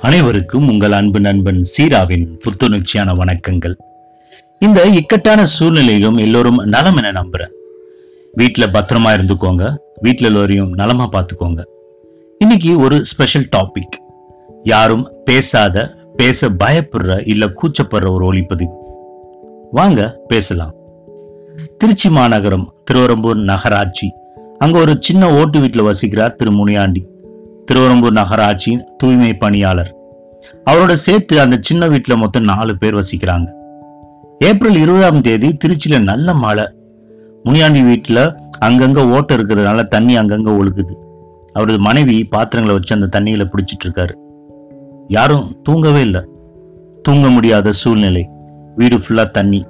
அனைவருக்கும் உங்கள் அன்பு நண்பன் சீராவின் புத்துணர்ச்சியான வணக்கங்கள். இந்த இக்கட்டான சூழ்நிலையிலும் எல்லோரும் நலம் என நம்புறேன். வீட்டுல பத்திரமா இருந்துக்கோங்க. வீட்டுல எல்லோரையும் நலமா பார்த்துக்கோங்க. இன்னைக்கு ஒரு ஸ்பெஷல் டாபிக் யாரும் பேசாத பேச பயப்படுற இல்ல கூச்சப்படுற ஒரு ஒளிப்பதிவு. வாங்க பேசலாம். திருச்சி மாநகரம் திருவரம்பூர் நகராட்சி. அங்க ஒரு சின்ன ஓட்டு வீட்டுல வசிக்கிறார் திரு முனியாண்டி. திருவரம்பூர் நகராட்சியின் தூய்மை பணியாளர். அவரோட சேர்த்து அந்த சின்ன வீட்டில் மொத்தம் நாலு பேர் வசிக்கிறாங்க. ஏப்ரல் இருபதாம் தேதி திருச்சியில் நல்ல மழை. முனியாண்டி வீட்டில் அங்கங்கே ஓட்டை இருக்கிறதுனால தண்ணி அங்கங்கே ஒழுகுது. அவரது மனைவி பாத்திரங்களை வச்சு அந்த தண்ணிகளை பிடிச்சிட்டு இருக்காரு. யாரும் தூங்கவே இல்லை. தூங்க முடியாத சூழ்நிலை. வீடு ஃபுல்லாக தண்ணி.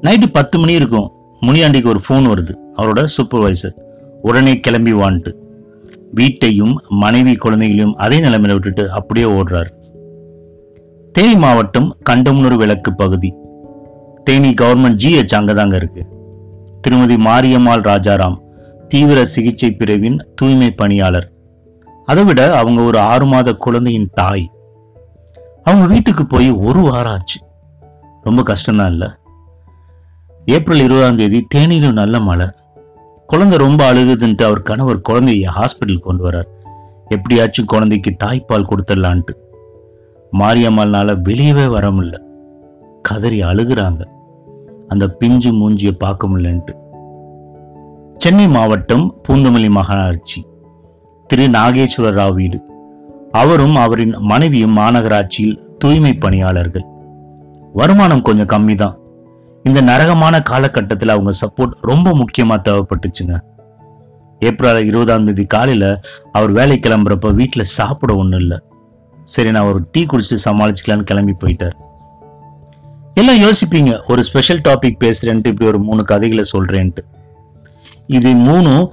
நைட்டு பத்து மணி இருக்கும். முனியாண்டிக்கு ஒரு ஃபோன் வருது. அவரோட சூப்பர்வைசர் உடனே கிளம்பி வான்ட்டு. வீட்டையும் மனைவி குழந்தைகளையும் அதே நிலைமையில விட்டுட்டு அப்படியே ஓடுறாரு. தேனி மாவட்டம் கண்டமுனூர் விளக்கு பகுதி. தேனி கவர்மெண்ட் ஜிஹெச் அங்கதாங்க இருக்கு. திருமதி மாரியம்மாள் ராஜாராம் தீவிர சிகிச்சை பிரிவின் தூய்மை பணியாளர். அதை விட அவங்க ஒரு ஆறு மாத குழந்தையின் தாய். அவங்க வீட்டுக்கு போய் ஒரு வாரம் ஆச்சு. ரொம்ப கஷ்டம்தான் இல்லை. ஏப்ரல் இருபதாம் தேதி தேனியிலும் நல்ல மழை. குழந்தை ரொம்ப அழுகுதுன்ட்டு அவர் கணவர் குழந்தைய ஹாஸ்பிட்டல் கொண்டு வரார். எப்படியாச்சும் குழந்தைக்கு தாய்ப்பால் கொடுத்துடலான்ட்டு. மாரியம்மாள்னால வெளியவே வர முடியல. கதறி அழுகுறாங்க. அந்த பிஞ்சு மூஞ்சியை பார்க்க முடியலன்ட்டு. சென்னை மாவட்டம் பூந்தமல்லி மாநகராட்சி திரு நாகேஸ்வர ராவ் வீடு. அவரும் அவரின் மனைவியும் மாநகராட்சியில் தூய்மை பணியாளர்கள். வருமானம் கொஞ்சம் கம்மி தான் இந்த நரகமான காலகட்டத்தில் அவங்க சப்போர்ட் ரொம்ப முக்கியமாக தேவைப்பட்டுச்சுங்க. ஏப்ரல் இருபதாம் தேதி காலையில் அவர் வேலை கிளம்புறப்ப வீட்டில் சாப்பிட ஒன்றும் இல்லை. சரி நான் ஒரு டீ குடிச்சிட்டு சமாளிச்சுக்கலான்னு கிளம்பி போயிட்டார். எல்லாம் யோசிப்பீங்க ஒரு ஸ்பெஷல் டாபிக் பேசுகிறேன்ட்டு இப்படி ஒரு மூணு கதைகளை சொல்கிறேன்ட்டு இது மூணும்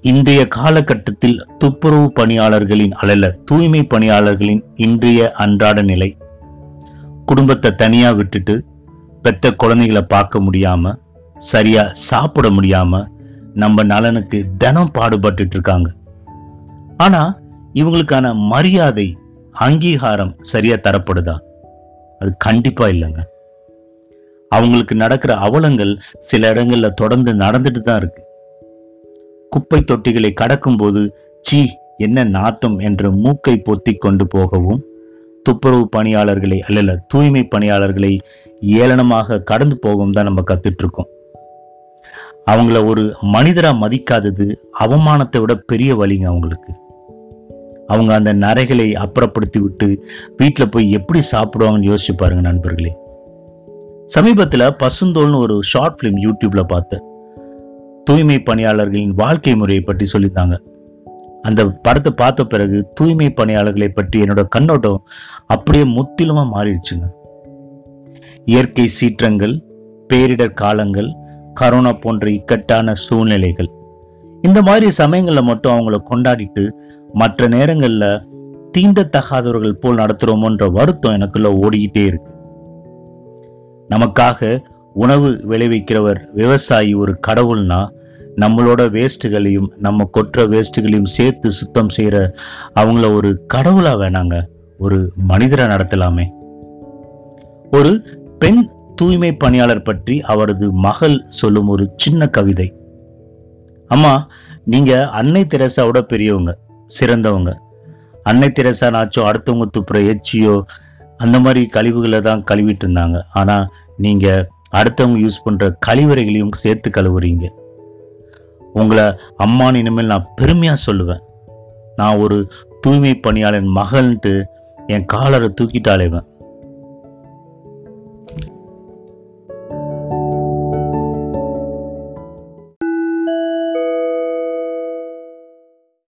இன்றைய காலகட்டத்தில் துப்புரவு பணியாளர்களின் அல்ல தூய்மை பணியாளர்களின் இன்றைய அன்றாட நிலை. குடும்பத்தை தனியாக விட்டுட்டு பெத்த குழந்தைகளை பார்க்க முடியாம சரியா சாப்பிட முடியாம நம்ம நலனுக்கு தினம் பாடுபட்டு இருக்காங்க. ஆனா இவங்களுக்கான மரியாதை அங்கீகாரம் சரியா தரப்படுதா? அது கண்டிப்பா இல்லைங்க. அவங்களுக்கு நடக்கிற அவலங்கள் சில இடங்கள்ல தொடர்ந்து நடந்துட்டு தான் இருக்கு. குப்பை தொட்டிகளை கடக்கும்போது சீ என்ன நாத்தம் என்ற மூக்கை பொத்தி கொண்டு போகவும் துப்புரவு பணியாளர்களை அல்ல தூய்மை பணியாளர்களை ஏளனமாக கடந்து போகும் தான் நம்ம கத்துட்டு அவங்கள ஒரு மனிதராக மதிக்காதது அவமானத்தை விட பெரிய வழிங்க அவங்களுக்கு. அவங்க அந்த நரைகளை அப்புறப்படுத்தி விட்டு வீட்டில் போய் எப்படி சாப்பிடுவாங்கன்னு யோசிச்சு பாருங்க நண்பர்களே. சமீபத்தில் பசுந்தோல்னு ஒரு ஷார்ட் ஃபிலிம் யூடியூப்பில் பார்த்தேன். தூய்மை பணியாளர்களின் வாழ்க்கை முறையை பற்றி சொல்லியிருந்தாங்க. அந்த படத்தை பார்த்த பிறகு தூய்மை பணியாளர்களை பற்றி என்னோட கண்ணோட்டம் அப்படியே முத்திலுமாக மாறிடுச்சுங்க. இயற்கை சீற்றங்கள் பேரிடர் காலங்கள் கரோனா போன்ற இக்கட்டான சூழ்நிலைகள். இந்த மாதிரி சமயங்களில் மட்டும் அவங்கள கொண்டாடிட்டு மற்ற நேரங்களில் தீண்டத்தகாதவர்கள் போல் நடத்துகிறோமோன்ற வருத்தம் எனக்குள்ள ஓடிக்கிட்டே இருக்கு. நமக்காக உணவு விளைவிக்கிறவர் விவசாயி ஒரு கடவுள்னா நம்மளோட வேஸ்ட்டுகளையும் நம்ம கொட்டுற வேஸ்ட்டுகளையும் சேர்த்து சுத்தம் செய்கிற அவங்கள ஒரு கடவுளாக வேணாங்க. ஒரு மனிதரை நடத்தலாமே. ஒரு பெண் தூய்மை பணியாளர் பற்றி அவரது மகள் சொல்லும் ஒரு சின்ன கவிதை. அம்மா நீங்கள் அன்னை தெரசாவோட பெரியவங்க சிறந்தவங்க. அன்னை தெரசா நாச்சும் அடுத்தவங்க துப்புற எச்சியோ அந்த மாதிரி கழிவுகளை தான் கழுவிட்டு இருந்தாங்க. ஆனால் நீங்கள் அடுத்தவங்க யூஸ் பண்ணுற கழிவறைகளையும் சேர்த்து கழுவுறீங்க. உங்களை அம்மான்னு இனிமேல் நான் பெருமையாக சொல்லுவேன். நான் ஒரு தூய்மை பணியாளன் மகள்ன்ட்டு என் காலரை தூக்கிட்டாலேவன்